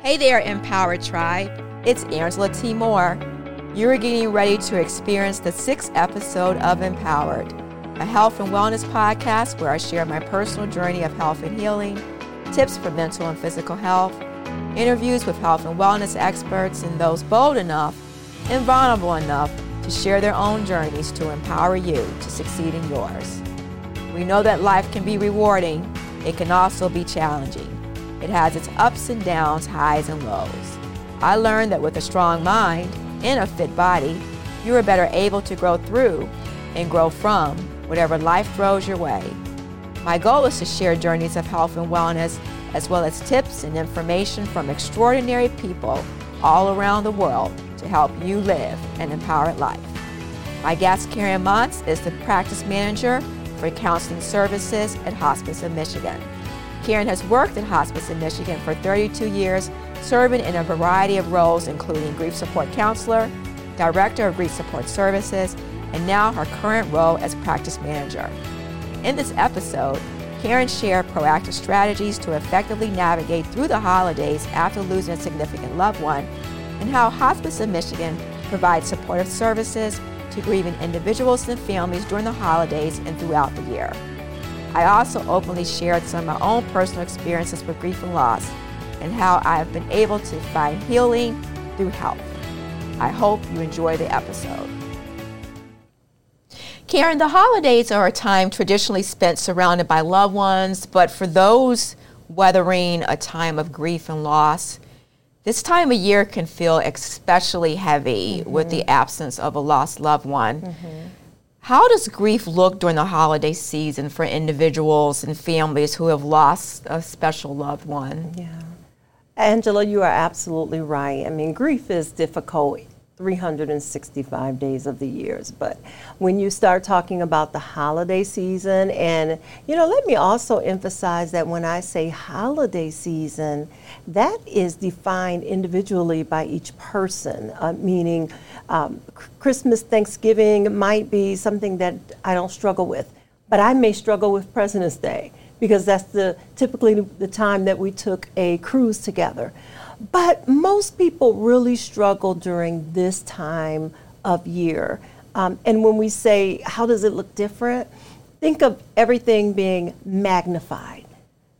Hey there, Empowered Tribe. It's Angela T. Moore. You're getting ready to experience the sixth episode of Empowered, a health and wellness podcast where I share my personal journey of health and healing, tips for mental and physical health, interviews with health and wellness experts, and those bold enough and vulnerable enough to share their own journeys to empower you to succeed in yours. We know that life can be rewarding, it can also be challenging. It has its ups and downs, highs and lows. I learned that with a strong mind and a fit body, you are better able to grow through and grow from whatever life throws your way. My goal is to share journeys of health and wellness, as well as tips and information from extraordinary people all around the world to help you live an empowered life. My guest, Karen Monts, is the practice manager for counseling services at Hospice of Michigan. Karen has worked in hospice in Michigan for 32 years, serving in a variety of roles, including grief support counselor, director of grief support services, and now her current role as practice manager. In this episode, Karen shared proactive strategies to effectively navigate through the holidays after losing a significant loved one, and how Hospice of Michigan provides supportive services to grieving individuals and families during the holidays and throughout the year. I also openly shared some of my own personal experiences with grief and loss and how I have been able to find healing through health. I hope you enjoy the episode. Karen, the holidays are a time traditionally spent surrounded by loved ones, but for those weathering a time of grief and loss, this time of year can feel especially heavy mm-hmm. with the absence of a lost loved one. Mm-hmm. How does grief look during the holiday season for individuals and families who have lost a special loved one? Yeah. Angela, you are absolutely right. I mean, grief is difficult 365 days of the years. But when you start talking about the holiday season, and you know, let me also emphasize that when I say holiday season, that is defined individually by each person, uh, meaning um, Christmas, Thanksgiving might be something that I don't struggle with, but I may struggle with President's Day because that's the typically the time that we took a cruise together. But most people really struggle during this time of year. Um, and when we say, how does it look different? Think of everything being magnified,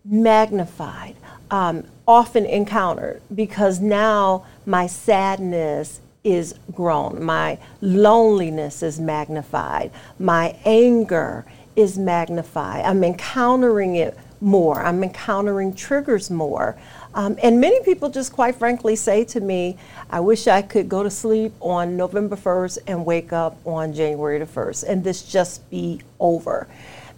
magnified, um, often encountered, because now my sadness is grown, my loneliness is magnified, my anger is magnified. I'm encountering it more, I'm encountering triggers more. Um, and many people just quite frankly say to me, I wish I could go to sleep on November 1st and wake up on January the 1st and this just be over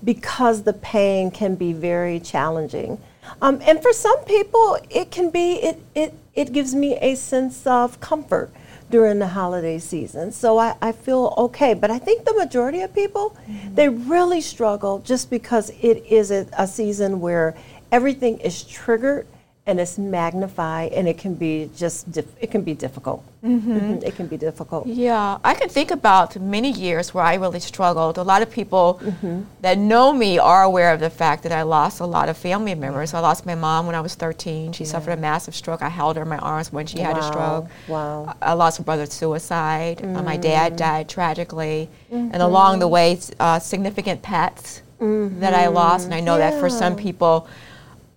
because the pain can be very challenging. Um, and for some people, it can be, it, it, it gives me a sense of comfort during the holiday season. So I, I feel okay. But I think the majority of people, mm-hmm. they really struggle just because it is a, a season where everything is triggered and it's magnified and it can be just dif- it can be difficult mm-hmm. Mm-hmm. it can be difficult yeah i can think about many years where i really struggled a lot of people mm-hmm. that know me are aware of the fact that i lost a lot of family members i lost my mom when i was 13 she yeah. suffered a massive stroke i held her in my arms when she wow. had a stroke wow i lost a brother to suicide uh, my dad mm. died tragically and along the way uh, significant pets that i lost and i know yeah. that for some people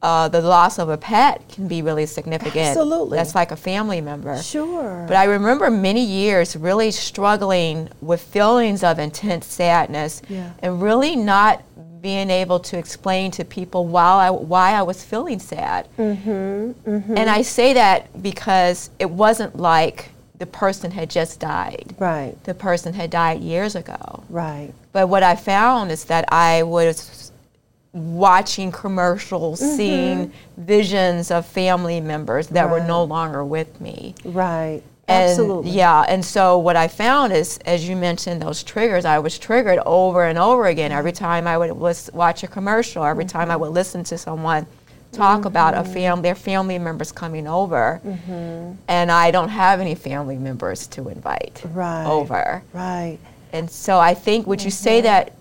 uh, the loss of a pet can be really significant. Absolutely. That's like a family member. Sure. But I remember many years really struggling with feelings of intense sadness yeah. and really not being able to explain to people why I, why I was feeling sad. Mm-hmm, mm-hmm. And I say that because it wasn't like the person had just died. Right. The person had died years ago. Right. But what I found is that I was watching commercials, mm-hmm. seeing visions of family members that right. were no longer with me. Right. And Absolutely. Yeah, and so what I found is, as you mentioned, those triggers, I was triggered over and over again. Every time I would watch a commercial, every mm-hmm. time I mm-hmm. would listen to someone talk mm-hmm. about a fam- their family members coming over, mm-hmm. and I don't have any family members to invite right. over. Right. And so I think, would you say mm-hmm. that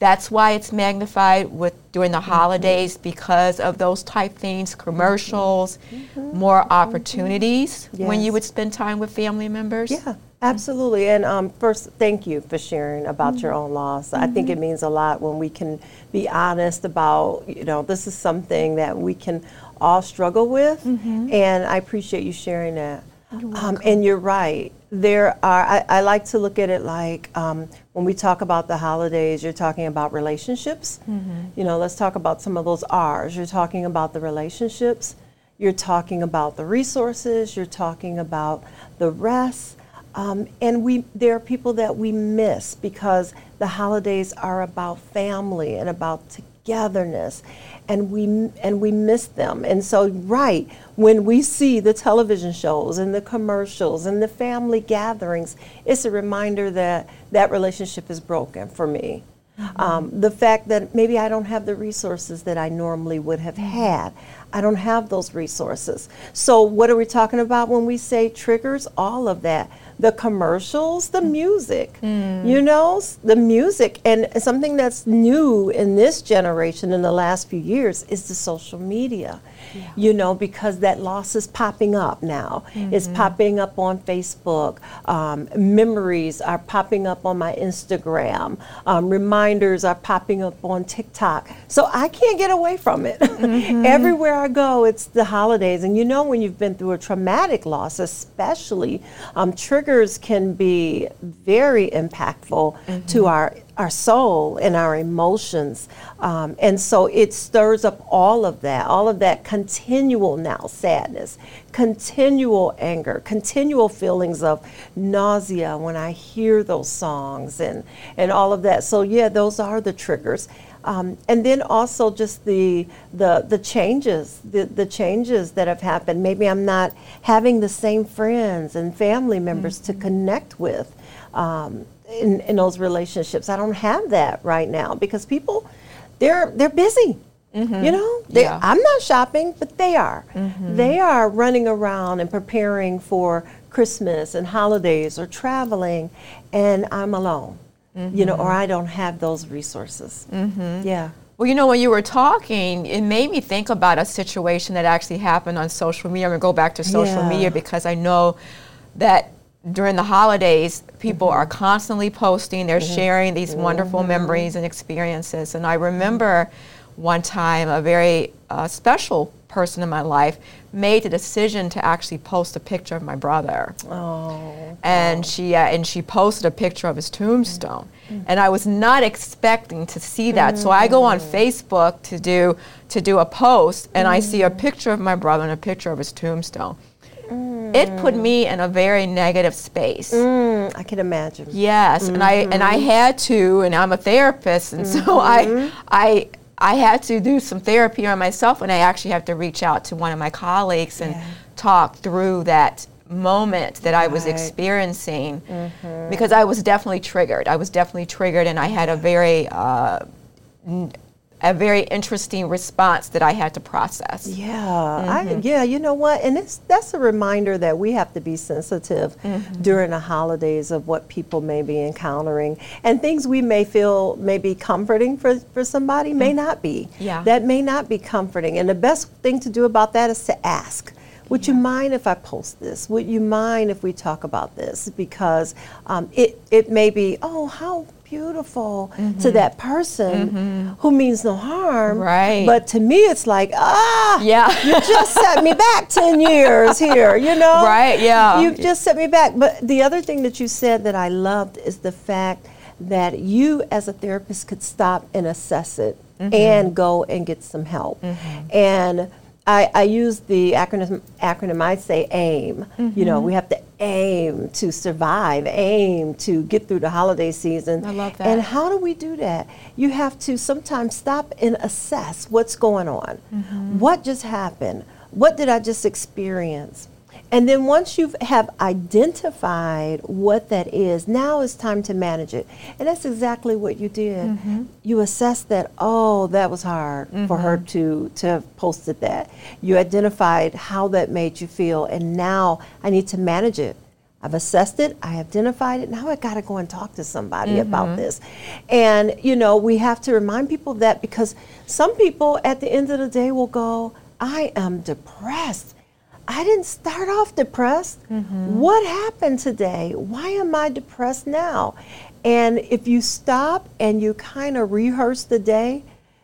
that's why it's magnified with during the mm-hmm. holidays because of those type things, commercials, mm-hmm. more opportunities yes. when you would spend time with family members. Yeah. Absolutely. And um, first, thank you for sharing about mm-hmm. your own loss. Mm-hmm. I think it mm-hmm. means a lot when we can be honest about, you know, this is something that we can all struggle with. Mm-hmm. And I appreciate you sharing that. Um, and you're right. There are, I, I, like to look at it like um, when we talk about the holidays, you're talking about relationships. Mm-hmm. You know, let's talk about some of those R's. You're talking about the relationships, you're talking about the resources, you're talking about the rest. Um, and we, there are people that we miss because the holidays are about family and about togetherness and we and we miss them. And so right when we see the television shows and the commercials and the family gatherings, it's a reminder that that relationship is broken for me. Mm-hmm. Um, the fact that maybe I don't have the resources that I normally would have mm-hmm. had. I don't have those resources. So, what are we talking about when we say triggers? All of that the commercials, the music, mm. you know, the music. And something that's new in this generation in the last few years is the social media, yeah. you know, because that loss is popping up now. Mm-hmm. It's popping up on Facebook. Um, memories are popping up on my Instagram. Um, reminders are popping up on TikTok. So I can't get away from it. Mm-hmm. Everywhere I go, it's the holidays. And you know, when you've been through a traumatic loss, especially, um, triggers can be very impactful mm-hmm. to our our soul and our emotions. Um, and so it stirs up all of that, all of that continual now sadness, continual anger, continual feelings of nausea when I hear those songs and, and all of that. So, yeah, those are the triggers. Um, and then also just the the the changes, the, the changes that have happened. Maybe I'm not having the same friends and family members mm-hmm. to connect with um, in, in those relationships. I don't have that right now because people they're they're busy. Mm-hmm. You know, they, yeah. I'm not shopping, but they are. Mm-hmm. They are running around and preparing for Christmas and holidays or traveling, and I'm alone. Mm-hmm. You know, or I don't have those resources. Mm-hmm. Yeah. Well, you know, when you were talking, it made me think about a situation that actually happened on social media. I'm going to go back to social yeah. media because I know that during the holidays, people mm-hmm. are constantly posting, they're mm-hmm. sharing these wonderful mm-hmm. memories and experiences. And I remember one time a very uh, special person in my life made the decision to actually post a picture of my brother. Oh. And she uh, and she posted a picture of his tombstone. Mm-hmm. And I was not expecting to see that. Mm-hmm. So I go on mm. Facebook to do to do a post and mm-hmm. I see a mm. picture of my brother and a picture of his tombstone. Mm. It put me in a very negative space. Mm, I can imagine. Yes, and I and I mm-hmm. had to and I'm a therapist and so I mm-hmm. I I had to do some therapy on myself, and I actually have to reach out to one of my colleagues and yeah. talk through that moment that I was experiencing mm-hmm. because I was definitely triggered. I was definitely triggered, and I had a very uh, n- a very interesting response that I had to process. Yeah, mm-hmm. I, yeah, you know what, and it's that's a reminder that we have to be sensitive mm-hmm. during the holidays of what people may be encountering and things we may feel may be comforting for, for somebody may mm-hmm. not be. Yeah, that may not be comforting, and the best thing to do about that is to ask. Would yeah. you mind if I post this? Would you mind if we talk about this? Because um, it, it may be, oh, how beautiful mm-hmm. to that person mm-hmm. who means no harm. Right. But to me, it's like, ah, yeah, you just set me back 10 years here, you know? Right, yeah. You've just set me back. But the other thing that you said that I loved is the fact that you, as a therapist, could stop and assess it mm-hmm. and go and get some help. Mm-hmm. And I, I, use the acronym, acronym I say AIM. You know, mm-hmm. we have to aim to survive, aim to get through the holiday season. I love that. And how do we do that? You have to sometimes stop and assess what's going on. Mm-hmm. What just happened? What did I just experience? And then once you have identified what that is, now it's time to manage it. And that's exactly what you did. Mm-hmm. You assessed that, oh, that was hard mm-hmm. for her mm-hmm. to, to have posted that. You identified how that made you feel, and now I need to manage it. I've assessed it, I identified it, now I got to go and talk to somebody mm-hmm. about this. And, you know, we have to remind people that because some people at the end of the day will go, I am depressed. I didn't start off depressed. Mm-hmm. What happened today? Why am I depressed now? And if you stop and you kind of rehearse the day,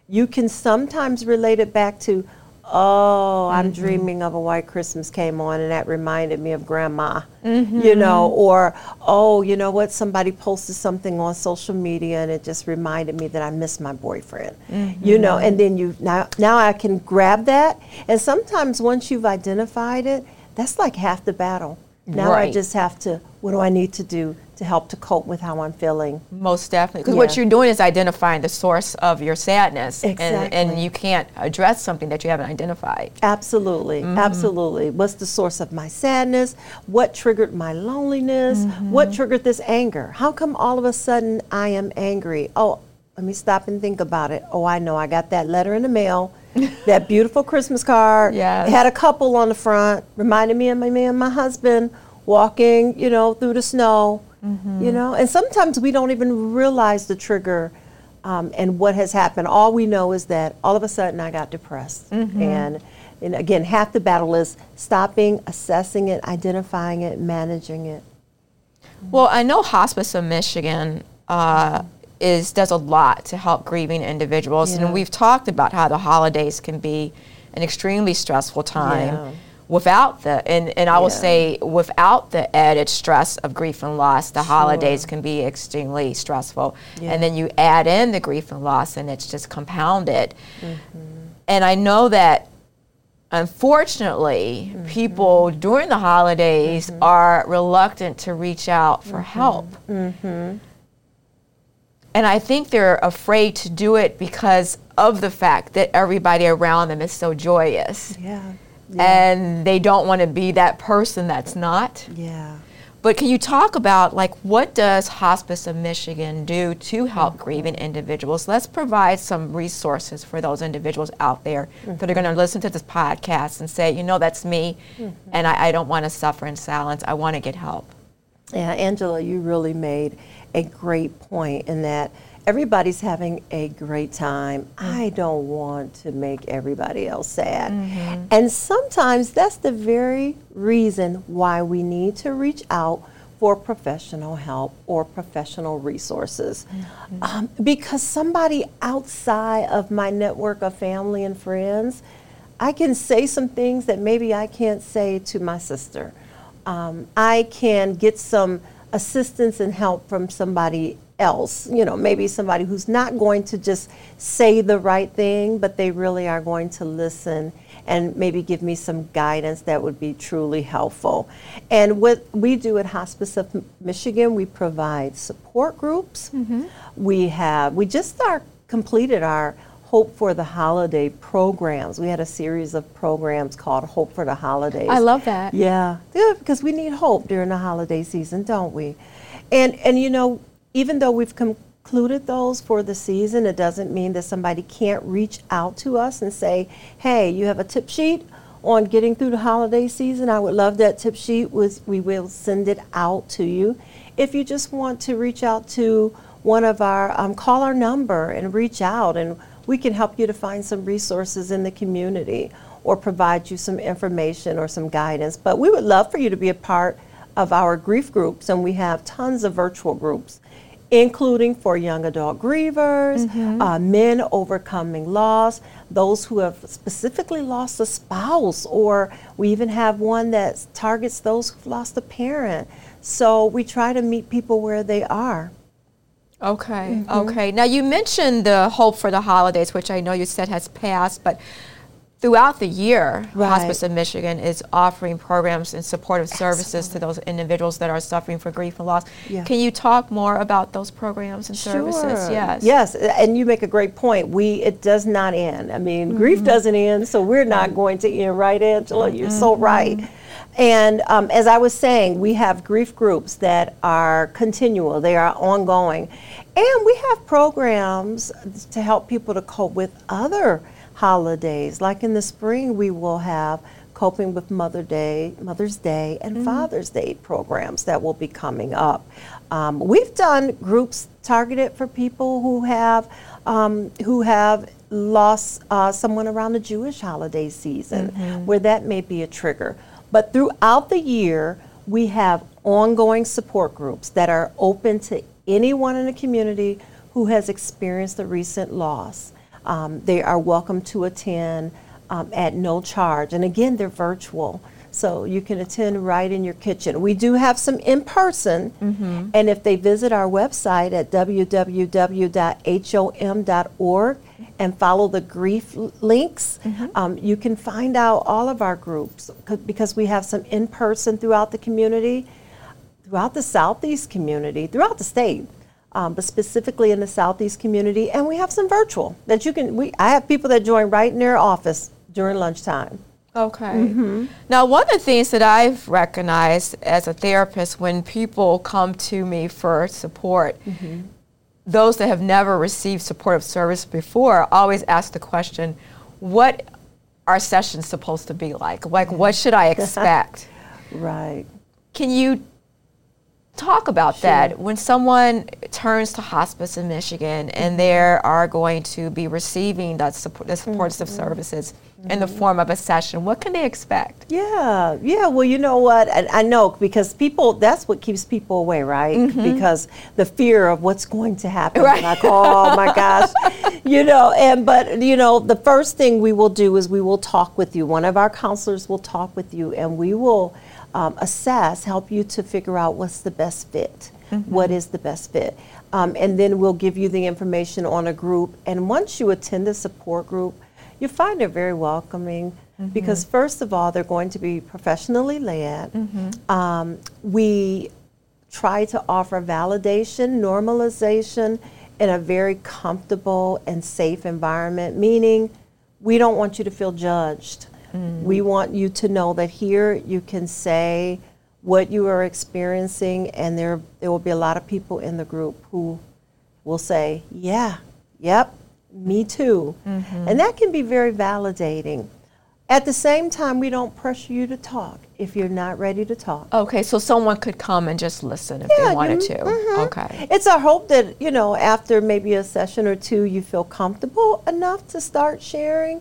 you can sometimes relate it back to, oh, I'm mm-hmm. dreaming of a white Christmas came on and that reminded me of grandma, mm-hmm. you know, or, oh, you know what, somebody posted something on social media and it just reminded me that I miss my boyfriend, mm-hmm. you know, and then you, now, now I can grab that. And sometimes once you've identified it, that's like half the battle. Now right. I just have to, what do I need to do to help to cope with how I'm feeling? Most definitely. Because yeah. what you're doing is identifying the source of your sadness. Exactly. And, and you can't address something that you haven't identified. Absolutely. Mm-hmm. Absolutely. What's the source of my sadness? What triggered my loneliness? Mm-hmm. What triggered this anger? How come all of a sudden I am angry? Oh, let me stop and think about it. Oh, I know. I got that letter in the mail that beautiful Christmas card. Yeah. Had a couple on the front, reminded me of my man, my husband walking, you know, through the snow. Mm-hmm. You know, and sometimes we don't even realize the trigger um, and what has happened. All we know is that all of a sudden I got depressed. Mm-hmm. And, and again, half the battle is stopping, assessing it, identifying it, managing it. Well, I know Hospice of Michigan uh, is does a lot to help grieving individuals, yeah. and we've talked about how the holidays can be an extremely stressful time. Yeah. Without the and, and I yeah. will say without the added stress of grief and loss, the sure. holidays can be extremely stressful. And then you add in the grief and loss, and it's just compounded. Mm-hmm. And I know that unfortunately, mm-hmm. people during the holidays mm-hmm. are reluctant to reach out for mm-hmm. help. Mm-hmm. And I think they're afraid to do it because of the fact that everybody around them is so joyous. Yeah. Yeah. And they don't want to be that person that's not. Yeah. But can you talk about like what does Hospice of Michigan do to help mm-hmm. grieving individuals? Let's provide some resources for those individuals out there mm-hmm. that are going to listen to this podcast and say, you know, that's me, mm-hmm. and I, I don't want to suffer in silence. I want to get help. Yeah, Angela, you really made a great point in that everybody's having a great time. Mm-hmm. I don't want to make everybody else sad. Mm-hmm. And sometimes that's the very reason why we need to reach out for professional help or professional resources. Mm-hmm. Um, because somebody outside of my network of family and friends, I can say some things that maybe I can't say to my sister. Um, I can get some assistance and help from somebody else, you know, maybe somebody who's not going to just say the right thing, but they really are going to listen and maybe give me some guidance that would be truly helpful. And what we do at Hospice of Michigan, we provide support groups. Mm-hmm. We have, we just are completed our Hope for the Holiday programs. We had a series of programs called Hope for the Holidays. I love that. Yeah, yeah, because we need hope during the holiday season, don't we? And and you know, even though we've concluded those for the season, it doesn't mean that somebody can't reach out to us and say, "Hey, you have a tip sheet on getting through the holiday season. I would love that tip sheet. We will send it out to you. If you just want to reach out to one of our, um, call our number and reach out and we can help you to find some resources in the community or provide you some information or some guidance. But we would love for you to be a part of our grief groups, and we have tons of virtual groups, including for young adult grievers, mm-hmm. uh, men overcoming loss, those who have specifically lost a spouse, or we even have one that targets those who've lost a parent. So we try to meet people where they are. Okay, mm-hmm. okay. Now you mentioned the Hope for the Holidays, which I know you said has passed, but throughout the year, right. Hospice of Michigan is offering programs and supportive services Excellent. to those individuals that are suffering for grief and loss. Yeah. Can you talk more about those programs and sure. services? Yes. Yes, and you make a great point. We it does not end. I mean, mm-hmm. grief doesn't end, so we're not going to end, right, Angela? You're mm-hmm. so right. And um, as I was saying, we have grief groups that are continual, they are ongoing. And we have programs to help people to cope with other holidays. Like in the spring, we will have coping with Mother Day, Mother's Day, and Father's Day programs that will be coming up. Um, we've done groups targeted for people who have um, who have lost uh, someone around the Jewish holiday season, where that may be a trigger. But throughout the year, we have ongoing support groups that are open to anyone in the community who has experienced a recent loss. Um, they are welcome to attend um, at no charge. And again, they're virtual. So you can attend right in your kitchen. We do have some in person, and if they visit our website at www.hom.org and follow the grief links, um, you can find out all of our groups 'cause- because we have some in person throughout the community, throughout the Southeast community, throughout the state. Um, but specifically in the Southeast community, and we have some virtual that you can. We I have people that join right in their office during lunchtime. Okay. Now, one of the things that I've recognized as a therapist when people come to me for support, those that have never received supportive service before always ask the question, what are sessions supposed to be like? Like, what should I expect? Right. Can you talk about that when someone turns to hospice in Michigan and mm-hmm. they are going to be receiving that support, the supportive mm-hmm. services in the mm-hmm. form of a session? What can they expect? Yeah, yeah. Well, you know what? I, I know because people, that's what keeps people away, right? Because the fear of what's going to happen. Right. Like, oh my gosh. You know, and but, you know, the first thing we will do is we will talk with you. One of our counselors will talk with you and we will um, assess, help you to figure out what's the best fit. What is the best fit? Um, and then we'll give you the information on a group. And once you attend a support group, you find it very welcoming because first of all they're going to be professionally led um, we try to offer validation normalization in a very comfortable and safe environment meaning we don't want you to feel judged we want you to know that here you can say what you are experiencing and there there will be a lot of people in the group who will say yeah yep me too. And that can be very validating. At the same time, we don't pressure you to talk if you're not ready to talk. Okay, so someone could come and just listen if Yeah, they wanted you- to. mhm. Okay. It's our hope that, you know, after maybe a session or two, you feel comfortable enough to start sharing.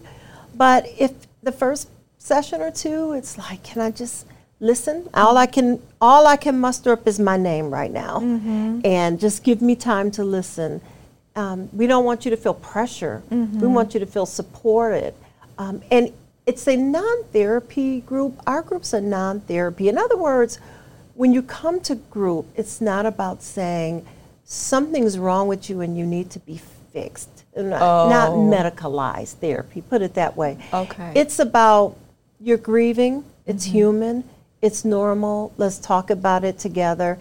But if the first session or two, it's like, can I just listen? All I can, all I can muster up is my name right now, and just give me time to listen. Um, we don't want you to feel pressure. We want you to feel supported, um, and it's a non-therapy group. Our group's a non-therapy. In other words, when you come to group, it's not about saying something's wrong with you and you need to be fixed. Not, not Oh. medicalized therapy, put it that way. Okay. It's about you're grieving, it's mm-hmm. human, it's normal, let's talk about it together.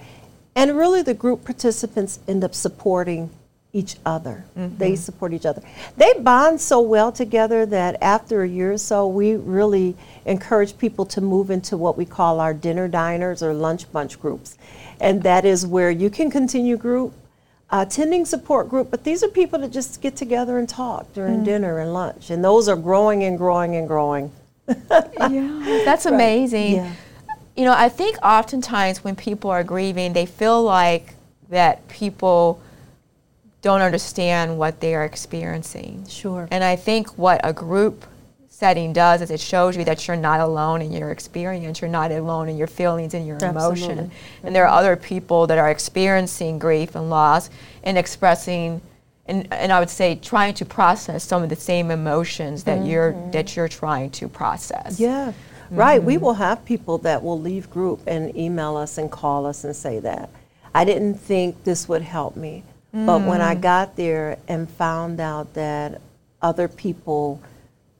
And really, the group participants end up supporting each other. They mm-hmm. support each other. They bond so well together that after a year or so, we really encourage people to move into what we call our dinner diners or lunch bunch groups. And that is where you can continue group, attending support group, but these are people that just get together and talk during mm. dinner and lunch. And those are growing and growing and growing. yeah, that's amazing. Yeah. You know, I think oftentimes when people are grieving, they feel like that people don't understand what they are experiencing. Sure. And I think what a group setting does is it shows you that you're not alone in your experience, you're not alone in your feelings and your Absolutely. emotion. And there are other people that are experiencing grief and loss and expressing and, and I would say trying to process some of the same emotions that mm-hmm. you're that you're trying to process. Yeah, right. We mm-hmm. will have people that will leave group and email us and call us and say that. I didn't think this would help me. But when I mm. got there and found out that other people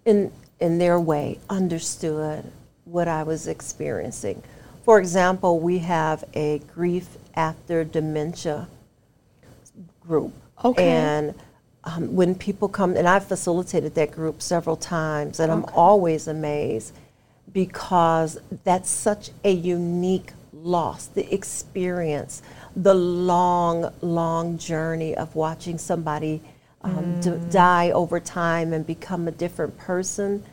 in in their way understood what I was experiencing. For example, we have a grief after dementia group. Okay. And um, when people come, and I've facilitated that group several times, and I'm always amazed because that's such a unique loss, the experience, the long, long journey of watching somebody um, d- mm. die over time and become a different person.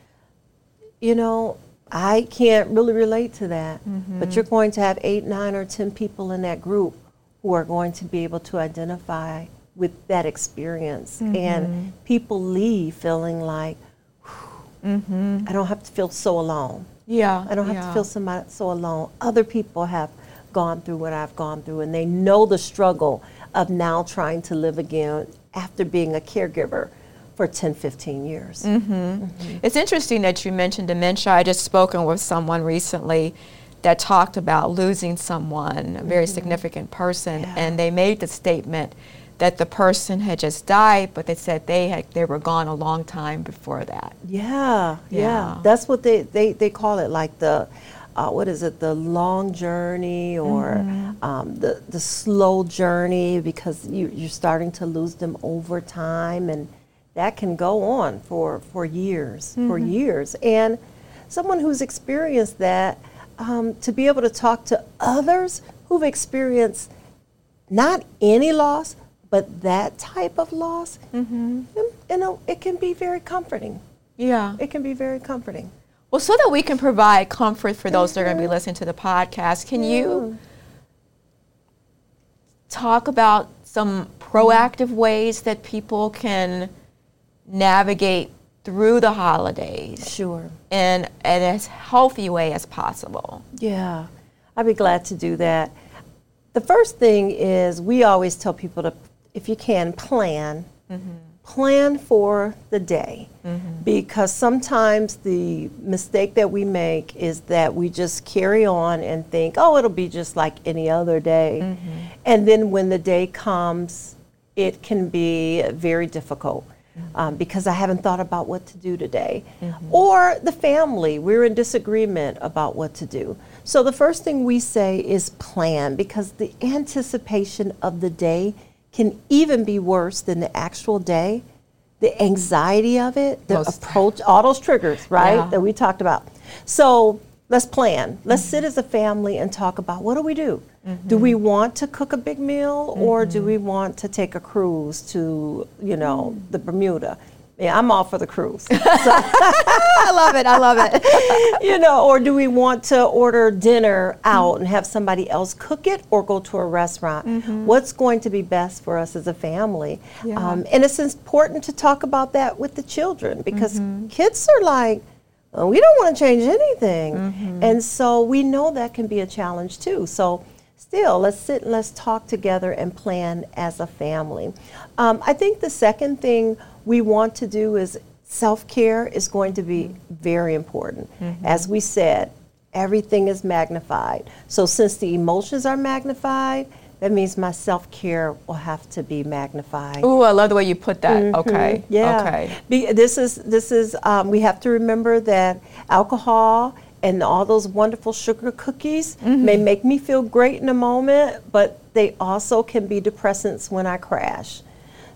You know, I can't really relate to that. But mm-hmm. you're going to have eight, nine, or 10 people in that group who are going to be able to identify with that experience. And mm-hmm. people leave feeling like, "Whew, I don't have to feel so alone. Yeah. I don't have yeah. to feel somebody, so alone. Other people have gone through what I've gone through, and they know the struggle of now trying to live again after being a caregiver for 10, 15 years. Mm-hmm. It's interesting that you mentioned dementia. I just spoken with someone recently that talked about losing someone, a very significant person, Yeah. and they made the statement that the person had just died, but they said they had they were gone a long time before that. Yeah, yeah, Yeah. That's what they, they, they call it, like the, uh, what is it, the long journey or Mm-hmm. um, the, the slow journey because you, you're starting to lose them over time. And that can go on for, for years, for Mm-hmm. years. And someone who's experienced that, um, to be able to talk to others who've experienced not any loss, but that type of loss, Mm-hmm. you know, it can be very comforting. Yeah. It can be very comforting. Well, so that we can provide comfort for those that are going to be listening to the podcast, can you talk about some proactive ways that people can navigate through the holidays Sure. in, in as healthy way as possible? Yeah, I'd be glad to do that. The first thing is we always tell people to, if you can, plan. Mm-hmm. Plan for the day. Mm-hmm. Because sometimes the mistake that we make is that we just carry on and think, oh, it'll be just like any other day. Mm-hmm. And then when the day comes, it can be very difficult. Mm-hmm. Um, because I haven't thought about what to do today. Or the family, we're in disagreement about what to do. So the first thing we say is plan because the anticipation of the day can even be worse than the actual day. The anxiety of it, the Most- approach, all those triggers, right, Yeah. that we talked about. So let's plan. Let's sit as a family and talk about what do we do? Mm-hmm. Do we want to cook a big meal or do mm-hmm. we want to take a cruise to, you know, the Bermuda? Yeah, I'm all for the cruise. I love it. I love it. you know, or do we want to order dinner out and have somebody else cook it or go to a restaurant? What's going to be best for us as a family? Yeah. Um, and it's important to talk about that with the children because kids are like, "Oh, we don't want to change anything. And so we know that can be a challenge too. So still, let's sit and let's talk together and plan as a family. Um, I think the second thing we want to do is self care is going to be very important. As we said, everything is magnified. So since the emotions are magnified, that means my self care will have to be magnified. Ooh, I love the way you put that. Okay. Mm-hmm. Yeah. Okay. Be, this is this is um, we have to remember that alcohol and all those wonderful sugar cookies may make me feel great in a moment, but they also can be depressants when I crash.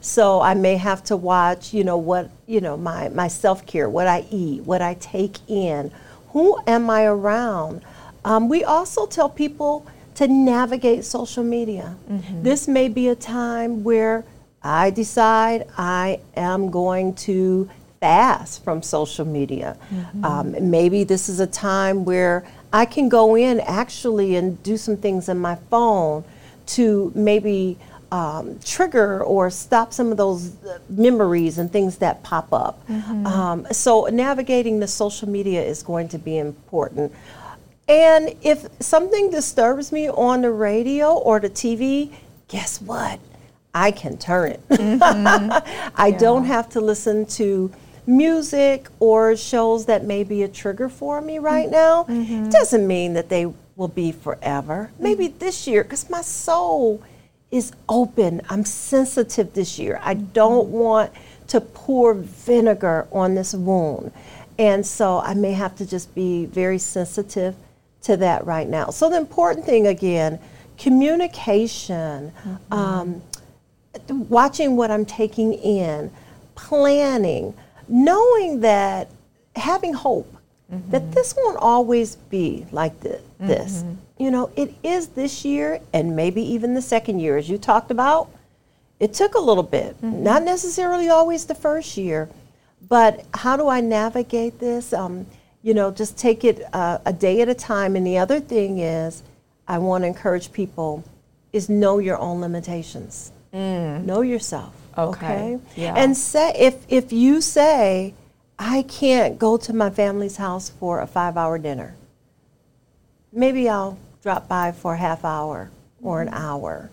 So I may have to watch, you know, what you know my my self care, what I eat, what I take in, who am I around. Um, we also tell people to navigate social media. This may be a time where I decide I am going to fast from social media. Um, maybe this is a time where I can go in actually and do some things on my phone to maybe um, trigger or stop some of those uh, memories and things that pop up. Um, so navigating the social media is going to be important. And if something disturbs me on the radio or the TV, guess what? I can turn it. I don't have to listen to music or shows that may be a trigger for me right now. it Doesn't mean that they will be forever. Maybe this year, because my soul is open. I'm sensitive this year. I don't want to pour vinegar on this wound. And so I may have to just be very sensitive to that right now. So the important thing again, communication, mm-hmm. um, watching what I'm taking in, planning, knowing that having hope that mm-hmm. this won't always be like thi- this. Mm-hmm. You know, it is this year and maybe even the second year, as you talked about. It took a little bit, not necessarily always the first year, but how do I navigate this? Um, You know, just take it uh, a day at a time. And the other thing is, I want to encourage people is know your own limitations. Know yourself. Okay. Okay. Yeah. And say if if you say, I can't go to my family's house for a five hour dinner. Maybe I'll drop by for a half hour or an hour.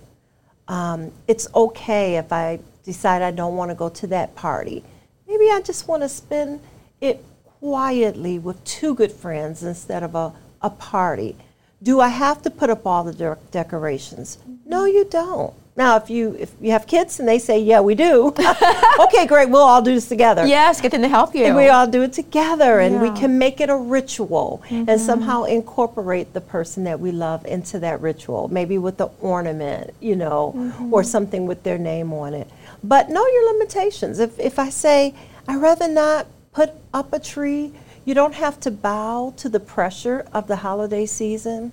Um, it's okay if I decide I don't want to go to that party. Maybe I just want to spend it quietly with two good friends instead of a, a party. Do I have to put up all the de- decorations? No, you don't. Now, if you if you have kids and they say, "Yeah, we do," okay, great. We'll all do this together. Yes, get them to help you. And we all do it together, and we can make it a ritual and mm-hmm. somehow incorporate the person that we love into that ritual, maybe with the ornament, you know, or mm-hmm. something with their name on it. But know your limitations. If, if I say, I'd rather not put up a tree, you don't have to bow to the pressure of the holiday season.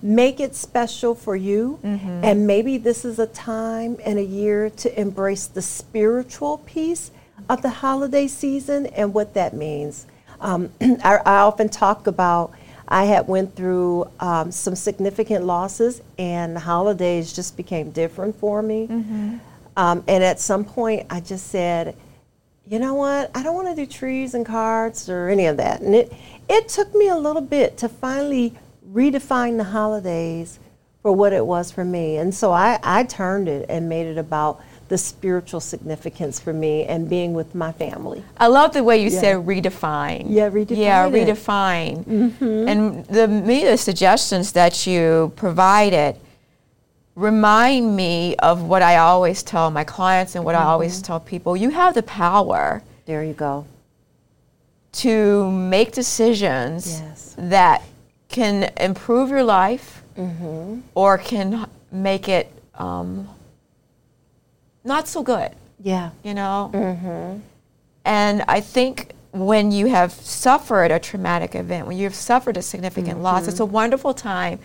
Make it special for you, and maybe this is a time and a year to embrace the spiritual piece of the holiday season and what that means. Um, I, I often talk about I had went through um, some significant losses, and the holidays just became different for me. Um, and at some point, I just said, you know what? I don't want to do trees and cards or any of that. And it it took me a little bit to finally redefine the holidays for what it was for me. And so I, I turned it and made it about the spiritual significance for me and being with my family. I love the way you Yeah. said redefine. Yeah, redefine Yeah, it. Mm-hmm. redefine. And the me the suggestions that you provided remind me of what I always tell my clients and what I Mm-hmm. always tell people. You have the power There you go. to make decisions Yes. that can improve your life Mm-hmm. or can make it um, not so good. Yeah. you know? Mm-hmm. And I think when you have suffered a traumatic event, when you've suffered a significant loss, it's a Mm-hmm. wonderful time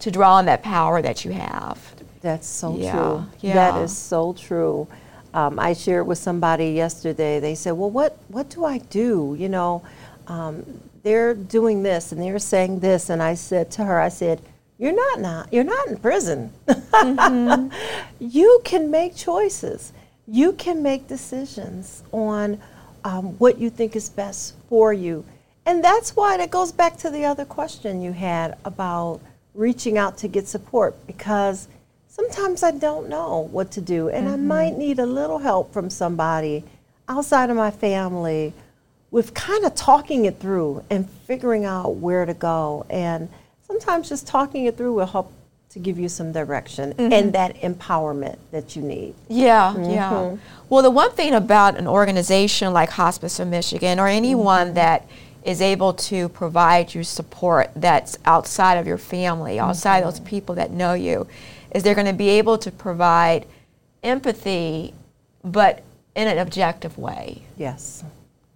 to draw on that power that you have. That's so Yeah, true. yeah. That is so true. Um, I shared with somebody yesterday. They said, "Well, what what do I do?" You know, um, they're doing this and they're saying this, and I said to her, "I said, you're not not you're not in prison. Mm-hmm. you can make choices. You can make decisions on um, what you think is best for you, and that's why that goes back to the other question you had about reaching out to get support because." sometimes I don't know what to do, and I might need a little help from somebody outside of my family with kind of talking it through and figuring out where to go. And sometimes just talking it through will help to give you some direction and mm-hmm. that empowerment that you need. Yeah, mm-hmm. yeah. Well, the one thing about an organization like Hospice of Michigan or anyone mm-hmm. that is able to provide you support that's outside of your family, outside those people that know you, is they're going to be able to provide empathy, but in an objective way. Yes,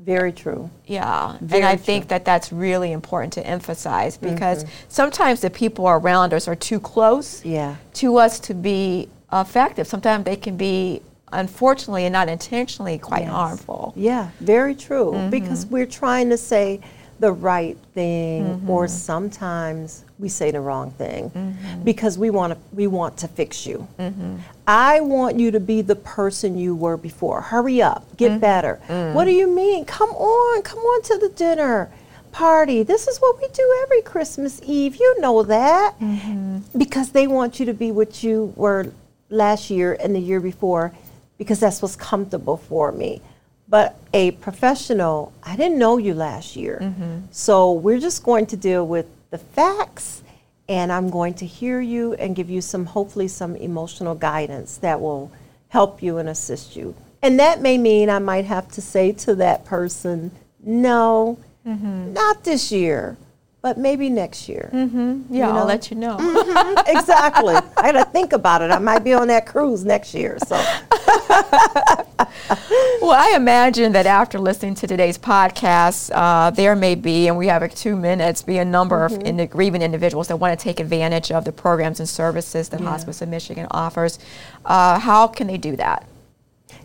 very true. Yeah, Very and I true. think that that's really important to emphasize because sometimes the people around us are too close Yeah. to us to be effective. Sometimes they can be, unfortunately and not intentionally, quite Yes. harmful. Yeah, very true. Mm-hmm. Because we're trying to say the right thing, Mm-hmm. or sometimes we say the wrong thing Mm-hmm. because we want to we want to fix you. I want you to be the person you were before. Hurry up, get Mm-hmm. better. What do you mean? Come on, come on to the dinner party. This is what we do every Christmas Eve. You know that Mm-hmm. because they want you to be what you were last year and the year before because that's what's comfortable for me. But a professional, I didn't know you last year. Mm-hmm. So we're just going to deal with the facts and I'm going to hear you and give you some, hopefully, some emotional guidance that will help you and assist you. And that may mean I might have to say to that person, no, mm-hmm. not this year, but maybe next year. Yeah, You I'll let you know. exactly. I got to think about it. I might be on that cruise next year. So, well, I imagine that after listening to today's podcast, uh, there may be, and we have like two minutes, be a number of in grieving individuals that want to take advantage of the programs and services that Hospice of Michigan offers. Uh, how can they do that?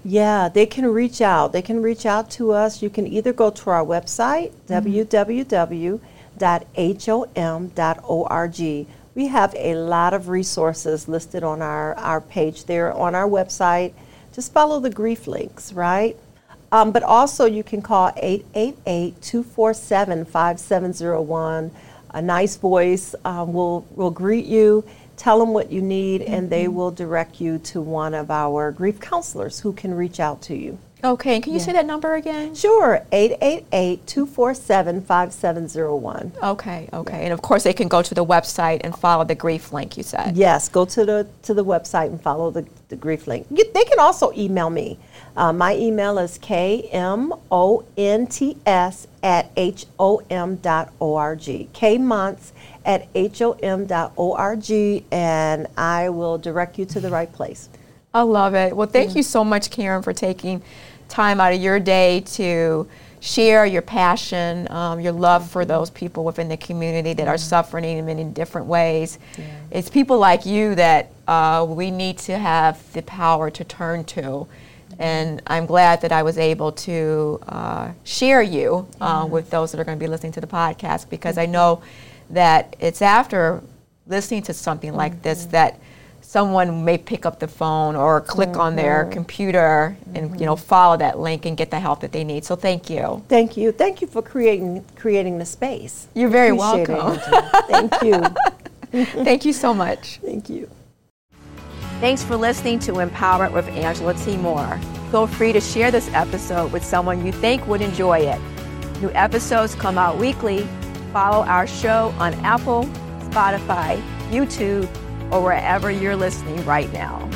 Yeah, they can reach out. They can reach out to us. You can either go to our website, mm-hmm. www.hom.org. We have a lot of resources listed on our, our page there on our website. Just follow the grief links, right? Um, but also, you can call 888 247 5701. A nice voice um, will, will greet you tell them what you need, mm-hmm. and they mm-hmm. will direct you to one of our grief counselors who can reach out to you. Okay, and can you yeah. say that number again? Sure, 888-247-5701. Okay, okay. And of course they can go to the website and follow the grief link you said. Yes, go to the to the website and follow the, the grief link. You, they can also email me. Uh, my email is kmonts at hom.org. Kmonts at hom.org, and I will direct you to the right place. I love it. Well, thank yeah. you so much, Karen, for taking time out of your day to share your passion, um, your love for those people within the community that are suffering in many different ways. Yeah. It's people like you that uh, we need to have the power to turn to. And I'm glad that I was able to uh, share you uh, with those that are going to be listening to the podcast because I know that it's after listening to something like mm-hmm. this that someone may pick up the phone or click mm-hmm. on their mm-hmm. computer and mm-hmm. you know follow that link and get the help that they need. So thank you. Thank you. Thank you for creating creating the space. You're very welcome. thank you. thank you so much. Thank you. Thanks for listening to Empower with Angela T. Moore. Feel free to share this episode with someone you think would enjoy it. New episodes come out weekly. Follow our show on Apple, Spotify, YouTube, or wherever you're listening right now.